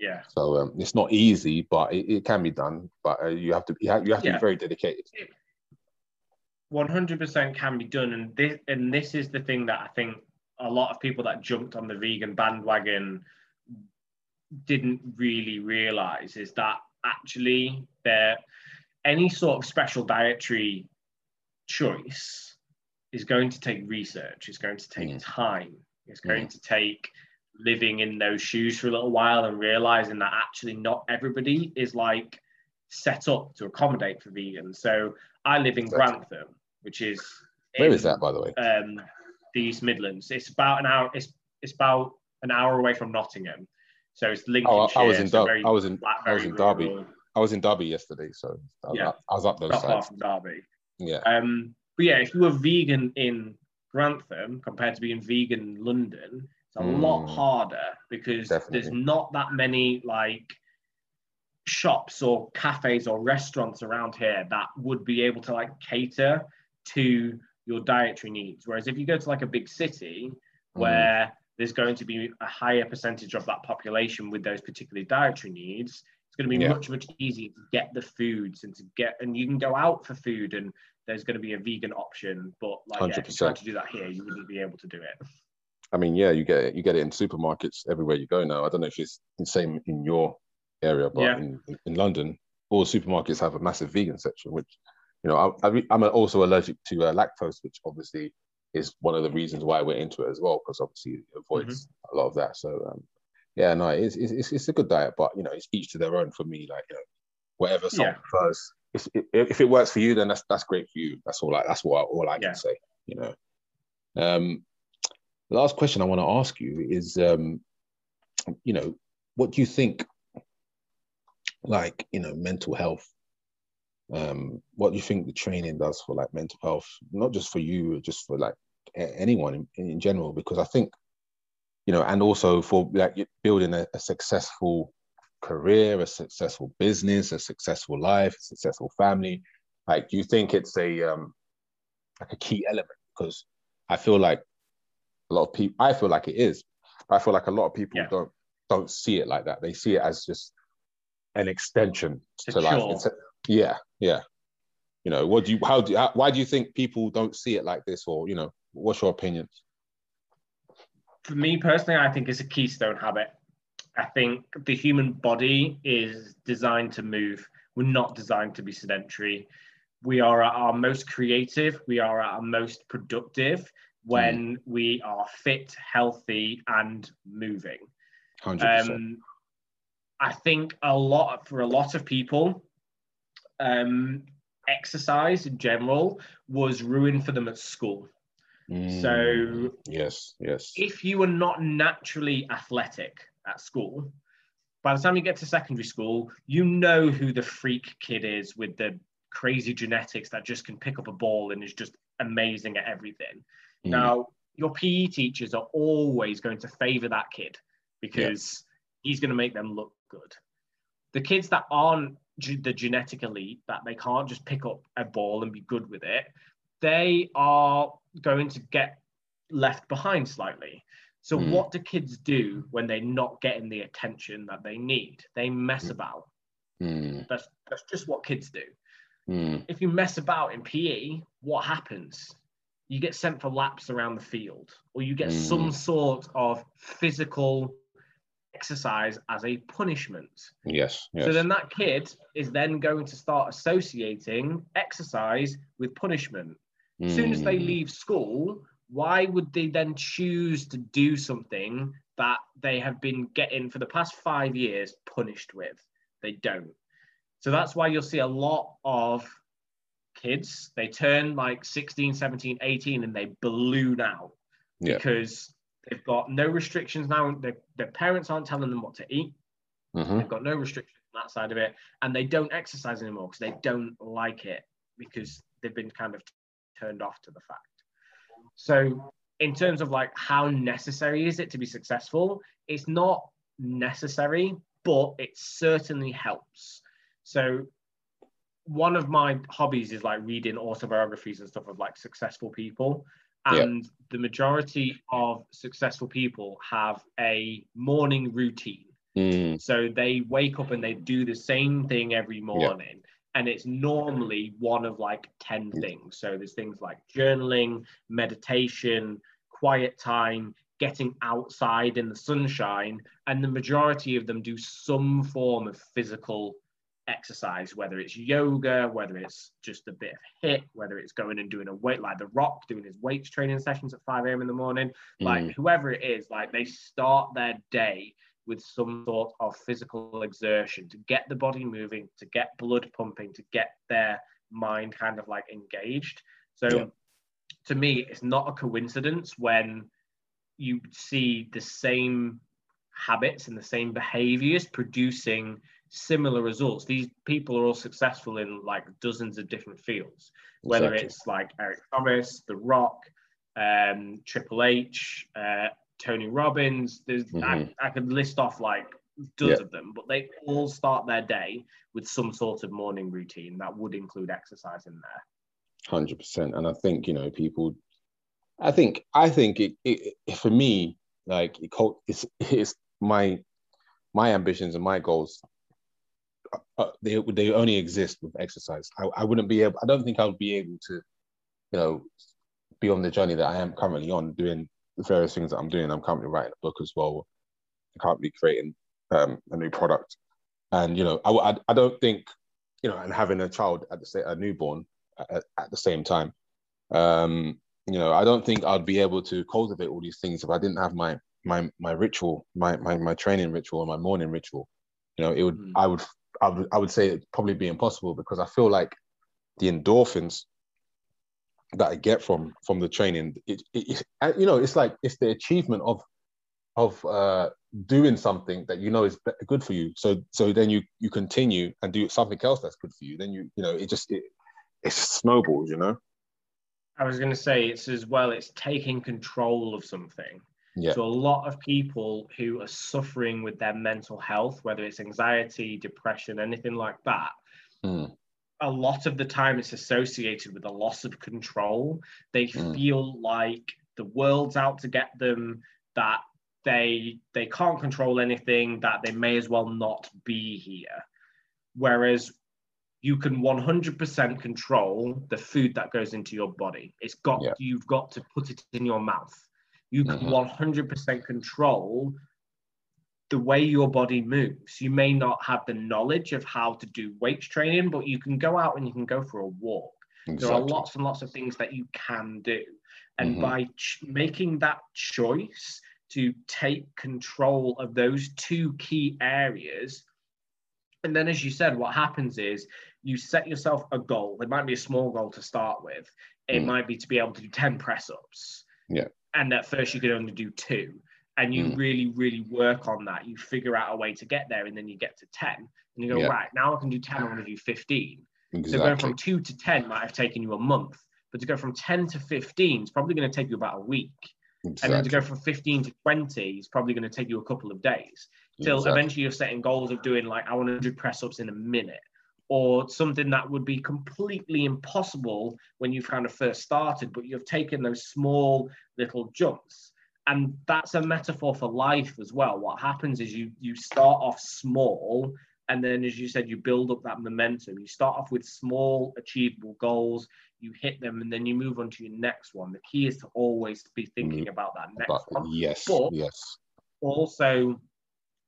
Yeah. So um, it's not easy, but it, it can be done. But uh, you have to you have, you have to Yeah. be very dedicated. 100% can be done and this and this is the thing that i think a lot of people that jumped on the vegan bandwagon didn't really realize is that actually there any sort of special dietary choice is going to take research it's going to take Mm. time it's going to take living in those shoes for a little while and realizing that actually not everybody is like set up to accommodate for vegans so i live in Exactly. grantham which is Where in, is that, by the way? um, the East Midlands. It's about an hour. It's it's about an hour away from Nottingham, so it's Oh, Lincolnshire. I, I was in so Derby. I was in flat, I was in Derby. rural, I was in Derby yesterday, so I was, Yeah. up, I was up those Not far from Derby. Yeah, Um, but yeah, if you were vegan in Grantham compared to being vegan in London, it's a lot Mm. harder because there's not that many like shops or cafes or restaurants around here that would be able to like cater to your dietary needs. Whereas if you go to like a big city Mm. where there's going to be a higher percentage of that population with those particular dietary needs, it's going to be Yeah. much much easier to get the foods and to get and you can go out for food and there's going to be a vegan option. But like yeah, if you 100%. tried to do that here, you wouldn't be able to do it. I mean, yeah, you get it. You get it in supermarkets everywhere you go now. I don't know if it's the same in your area, but Yeah. in, in London, all supermarkets have a massive vegan section, which you know I, I, I'm also allergic to uh, lactose, which obviously is one of the reasons why we're into it as well, because obviously it avoids Mm-hmm. a lot of that. So um, yeah, no, it's, it's it's a good diet, but you know, it's each to their own. For me, like you know, whatever someone Yeah. prefers. If, if, if it works for you, then that's that's great for you. That's all. I, that's what I, all I can say. You know. Um, the last question I want to ask you is, um, you know, what do you think, like, you know, mental health? Um, what do you think the training does for like mental health, not just for you, just for like a- anyone in, in general? Because I think, you know, and also for like building a, a successful career, a successful business, a successful life, a successful family. Like, do you think it's a um, like a key element? Because I feel like a lot of people i feel like it is i feel like a lot of people Yeah. don't don't see it like that they see it as just an extension It's to life. Yeah yeah you know what do you how do you, why do you think people don't see it like this or you know what's your opinion For me personally, I think it's a keystone habit. I think the human body is designed to move. We're not designed to be sedentary. We are at our most creative, we are at our most productive when we are fit, healthy, and moving. 100% Um, I think a lot for a lot of people, um, exercise in general was ruined for them at school. Mm, so- yes yes If you were not naturally athletic at school, by the time you get to secondary school, you know who the freak kid is with the crazy genetics that just can pick up a ball and is just amazing at everything. Mm, Now, your PE teachers are always going to favor that kid because he's going to make them look good. The kids that aren't the genetic elite, that they can't just pick up a ball and be good with it, they are going to get left behind slightly. So, Mm. what do kids do when they're not getting the attention that they need? They mess Mm. about. mm, That's, that's just what kids do mm, if you mess about in PE, what happens? You get sent for laps around the field, or you get Mm. some sort of physical exercise as a punishment. yes yes So then that kid is then going to start associating exercise with punishment. As soon as they Mm, leave school, why would they then choose to do something that they have been getting for the past five years punished with? They don't. So that's why you'll see a lot of kids, they turn like 16, 17, 18 and they balloon out Yeah. because They've got no restrictions now. Their, their parents aren't telling them what to eat. Mhm. They've got no restrictions on that side of it, and they don't exercise anymore because they don't like it because they've been kind of turned off to the fact. So, in terms of like how necessary is it to be successful, it's not necessary, but it certainly helps. So, one of my hobbies is like reading autobiographies and stuff of like successful people. Yeah. And the majority of successful people have a morning routine. Mm, So they wake up and they do the same thing every morning. And it's normally one of like 10 things. So there's things like journaling, meditation, quiet time, getting outside in the sunshine. And the majority of them do some form of physical exercise, whether it's yoga, whether it's just a bit of HIIT, whether it's going and doing a weight like The Rock doing his weights training sessions at 5 a.m. in the morning like mm, whoever it is, like they start their day with some sort of physical exertion to get the body moving, to get blood pumping, to get their mind kind of like engaged. So Yeah. to me, it's not a coincidence when you see the same habits and the same behaviors producing similar results. These people are all successful in like dozens of different fields whether exactly. it's like Eric Thomas, The Rock, um, Triple H, uh, Tony Robbins. There's I, Mhm. I could list off like dozens Yeah. of them, but they all start their day with some sort of morning routine that would include exercise in there. hundred percent. And I think you know people. I think I think it, it, it for me like it, it's it's my my ambitions and my goals. Uh, they they only exist with exercise. I, I wouldn't be able. I don't think I would be able to, you know, be on the journey that I am currently on, doing the various things that I'm doing. I'm currently writing a book as well. I'm currently creating um, a new product, and you know, I, I I don't think, you know, and having a child at the a newborn at, at the same time, um, you know, I don't think I'd be able to cultivate all these things if I didn't have my my my ritual, my my my training ritual, and my morning ritual. You know, it would Mhm. I would I would I would say it'd probably be impossible because I feel like the endorphins that I get from from the training, it, it, it you know, it's like it's the achievement of of uh, doing something that you know is good for you. So so then you you continue and do something else that's good for you. Then you you know it just it it snowballs. You know. I was going to say it's as well, it's taking control of something. Yeah. So a lot of people who are suffering with their mental health, whether it's anxiety, depression, anything like that, Mm. a lot of the time it's associated with a loss of control. They Mm. feel like the world's out to get them, that they they can't control anything, that they may as well not be here. Whereas you can 100% control the food that goes into your body. It's got Yeah. you've got to put it in your mouth. You can Mhm. 100% control the way your body moves. You may not have the knowledge of how to do weights training, but you can go out and you can go for a walk. There are lots and lots of things that you can do. And Mhm. by ch- making that choice to take control of those two key areas, and then as you said, what happens is you set yourself a goal. It might be a small goal to start with. It Mm. might be to be able to do 10 press ups. Yeah. And at first you could only do two. And you Mm. really, really work on that. You figure out a way to get there, and then you get to 10. And you go, Yeah. right, now I can do 10, I want to do 15. So going from two to 10 might have taken you a month, but to go from 10 to 15 is probably going to take you about a week. And then to go from 15 to 20 is probably going to take you a couple of days. Till Exactly. eventually you're setting goals of doing like, I want 100 press ups in a minute, or something that would be completely impossible when you've kind of first started, but you've taken those small little jumps. And that's a metaphor for life as well. What happens is you you start off small and then as you said you build up that momentum you start off with small achievable goals you hit them and then you move on to your next one the key is to always be thinking about that next But one yes, But- yes. also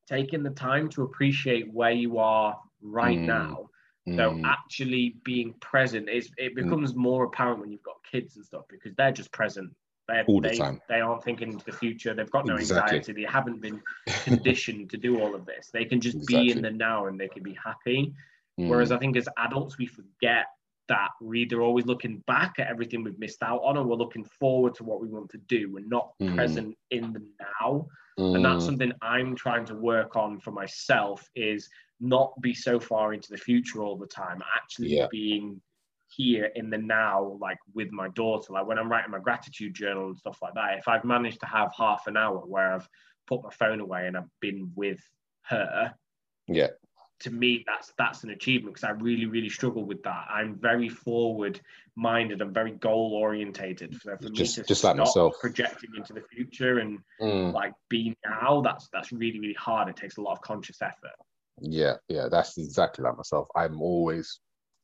taking the time to appreciate where you are right Mm. now so Mm, actually being present is it becomes more apparent when you've got kids and stuff because they're just present they're, All the they, time. they aren't thinking into the future they've got no Exactly. anxiety they haven't been conditioned to do all of this they can just be in the now and they can be happy mm, Whereas I think as adults, we forget that we're either always looking back at everything we've missed out on or we're looking forward to what we want to do. We're not Mm. present in the now. And that's Mm, something I'm trying to work on for myself is not be so far into the future all the time, actually Yeah. being here in the now, like with my daughter. Like when I'm writing my gratitude journal and stuff like that, if I've managed to have half an hour where I've put my phone away and I've been with her, yeah, to me that's that's an achievement because I really really struggle with that. I'm very forward minded. I'm very goal orientated. So for Just- me to just like myself. projecting into the future and Mm, like be now, that's that's really really hard. It takes a lot of conscious effort. Yeah, yeah. That's exactly like myself. I'm always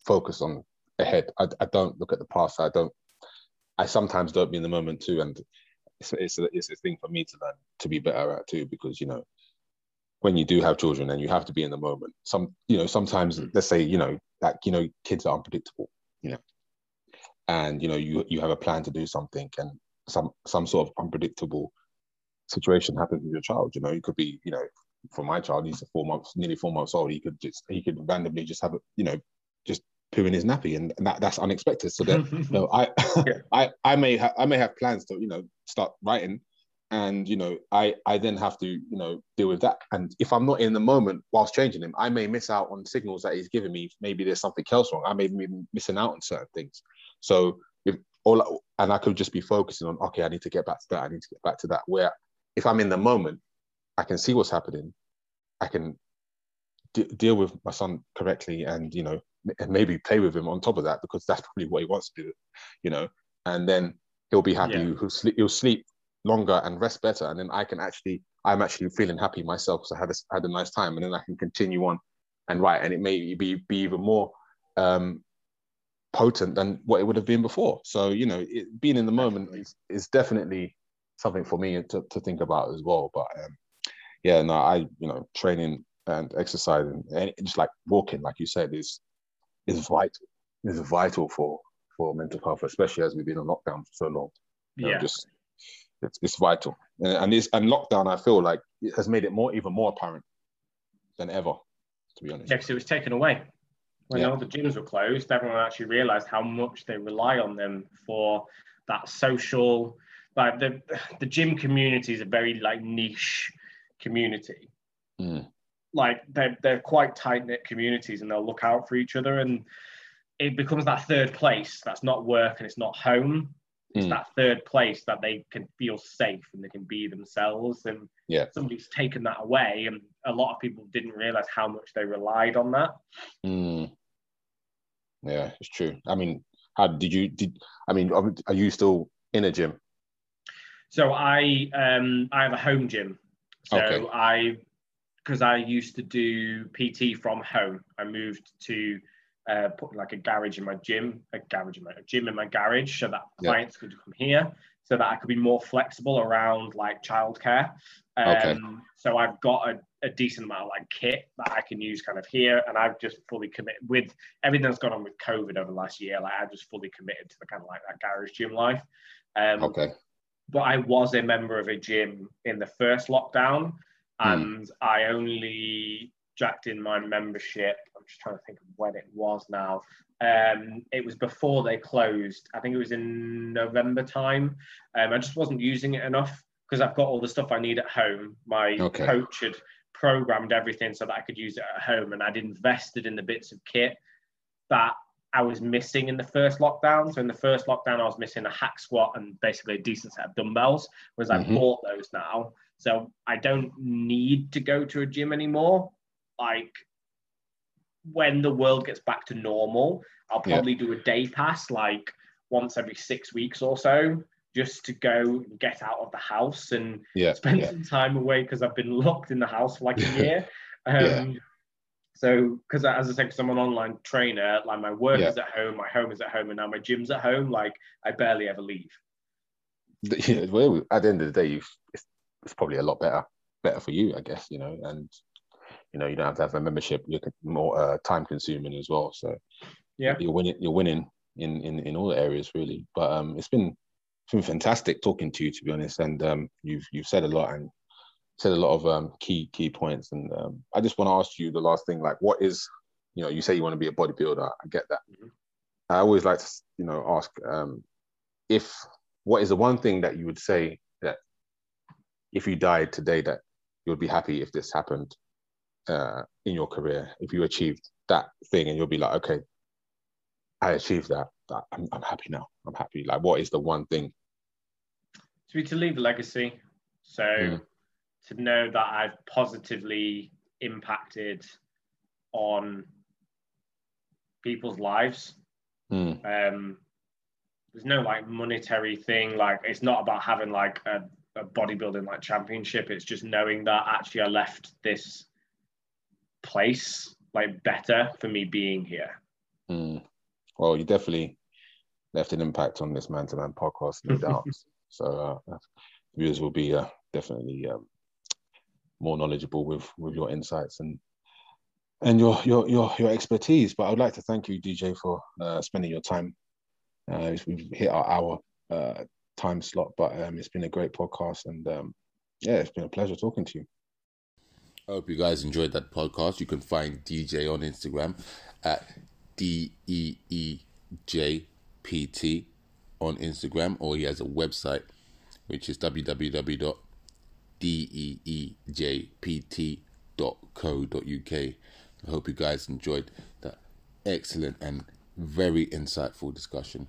focused on ahead. I, I don't look at the past. I don't. I sometimes don't be in the moment too, and it's it's a, it's a thing for me to learn to be better at too. Because you know, when you do have children and you have to be in the moment, some you know sometimes Mm. let's say you know like you know kids are unpredictable, you know, and you know you you have a plan to do something and some some sort of unpredictable situation happens with your child. You know, it could be you know for my child, he's four months, nearly four months old. He could just he could randomly just have a you know just poo in his nappy, and that that's unexpected. So that you know, I I I may have I may have plans to you know start writing, and you know I I then have to you know deal with that. And if I'm not in the moment whilst changing him, I may miss out on signals that he's giving me. Maybe there's something else wrong. I may be missing out on certain things. So if all and I could just be focusing on okay, I need to get back to that. I need to get back to that. Where if I'm in the moment, I can see what's happening. I can de- deal with my son correctly, and you know, and maybe play with him on top of that because that's probably what he wants to do, you know. And then he'll be happy. Yeah. He'll sleep. He'll sleep longer and rest better, and then I can actually, I'm actually feeling happy myself because I had a, had a nice time, and then I can continue on and write, and it may be be even more um, potent than what it would have been before. So you know, it, being in the moment is, is definitely something for me to, to think about as well. But um, yeah, no, I you know training and exercising and just like walking, like you said, is is vital. Is vital for for mental health, especially as we've been on lockdown for so long. You know, yeah. just it's, it's vital, and and, it's, and lockdown, I feel like it has made it more even more apparent than ever. To be honest, Yeah, because it was taken away. When Yeah. all the gyms were closed, everyone actually realized how much they rely on them for that social. Like the the gym community is a very like niche community. Mm. Like they're they're quite tight knit communities, and they'll look out for each other. And it becomes that third place. That's not work and it's not home. It's Mm. that third place that they can feel safe and they can be themselves. And Yeah. somebody's taken that away, and a lot of people didn't realize how much they relied on that. Mm. Yeah, it's true. I mean, how did you did? I mean, are, are you still in a gym? So I um I have a home gym. So Okay. I because I used to do PT from home. I moved to uh, put like a garage in my gym, a garage in my a gym in my garage, so that Yeah. clients could come here, so that I could be more flexible around like childcare. Um, Okay. So I've got a, a decent amount of like kit that I can use kind of here, and I've just fully committed with everything that's gone on with COVID over the last year. Like I've just fully committed to the kind of like that garage gym life. Um, Okay. But I was a member of a gym in the first lockdown, and I only jacked in my membership. I'm just trying to think of when it was now. Um, it was before they closed. I think it was in November time. Um, I just wasn't using it enough because I've got all the stuff I need at home. My Okay. coach had programmed everything so that I could use it at home, and I'd invested in the bits of kit that I was missing in the first lockdown. So in the first lockdown, I was missing a hack squat and basically a decent set of dumbbells. Whereas I Mhm. bought those now, so I don't need to go to a gym anymore. Like when the world gets back to normal, I'll Yeah. probably do a day pass like once every six weeks or so, just to go and get out of the house and Yeah. spend Yeah. some time away because I've been locked in the house for like a year. Um, Yeah. So, because as I said, because I'm an online trainer, like my work Yeah. is at home, my home is at home, and now my gym's at home. Like I barely ever leave. Yeah, well, at the end of the day, you it's, it's probably a lot better, better for you, I guess. You know, and you know, you don't have to have a membership. You're more uh, time consuming as well. So Yeah. you're winning. You're winning in in in all the areas really. But um, it's been it's been fantastic talking to you, to be honest. And um, you've you've said a lot and said a lot of um key key points. And um, I just want to ask you the last thing, like, what is you know, you say you want to be a bodybuilder. I get that. Mhm. I always like to, you know, ask um, if what is the one thing that you would say that if you died today that you would be happy if this happened uh, in your career, if you achieved that thing, and you'll be like, okay, I achieved that. I'm, I'm happy now. I'm happy. Like, what is the one thing? To be to leave a legacy. So mm. To know that I've positively impacted on people's lives. Mm. Um, there's no like monetary thing. Like it's not about having like a, a bodybuilding like championship. It's just knowing that actually I left this place like better for me being here. Mm. Well, you definitely left an impact on this man to man podcast, no doubt. So uh, viewers will be uh, definitely um, more knowledgeable with with your insights and and your your your your expertise. But I would like to thank you, DJ, for uh, spending your time. Uh, we've hit our hour uh, time slot, but um, it's been a great podcast, and um, yeah, it's been a pleasure talking to you. I hope you guys enjoyed that podcast. You can find DJ on Instagram at D E E J P T on Instagram, or he has a website which is www.deejpt.co.uk. I hope you guys enjoyed that excellent and very insightful discussion.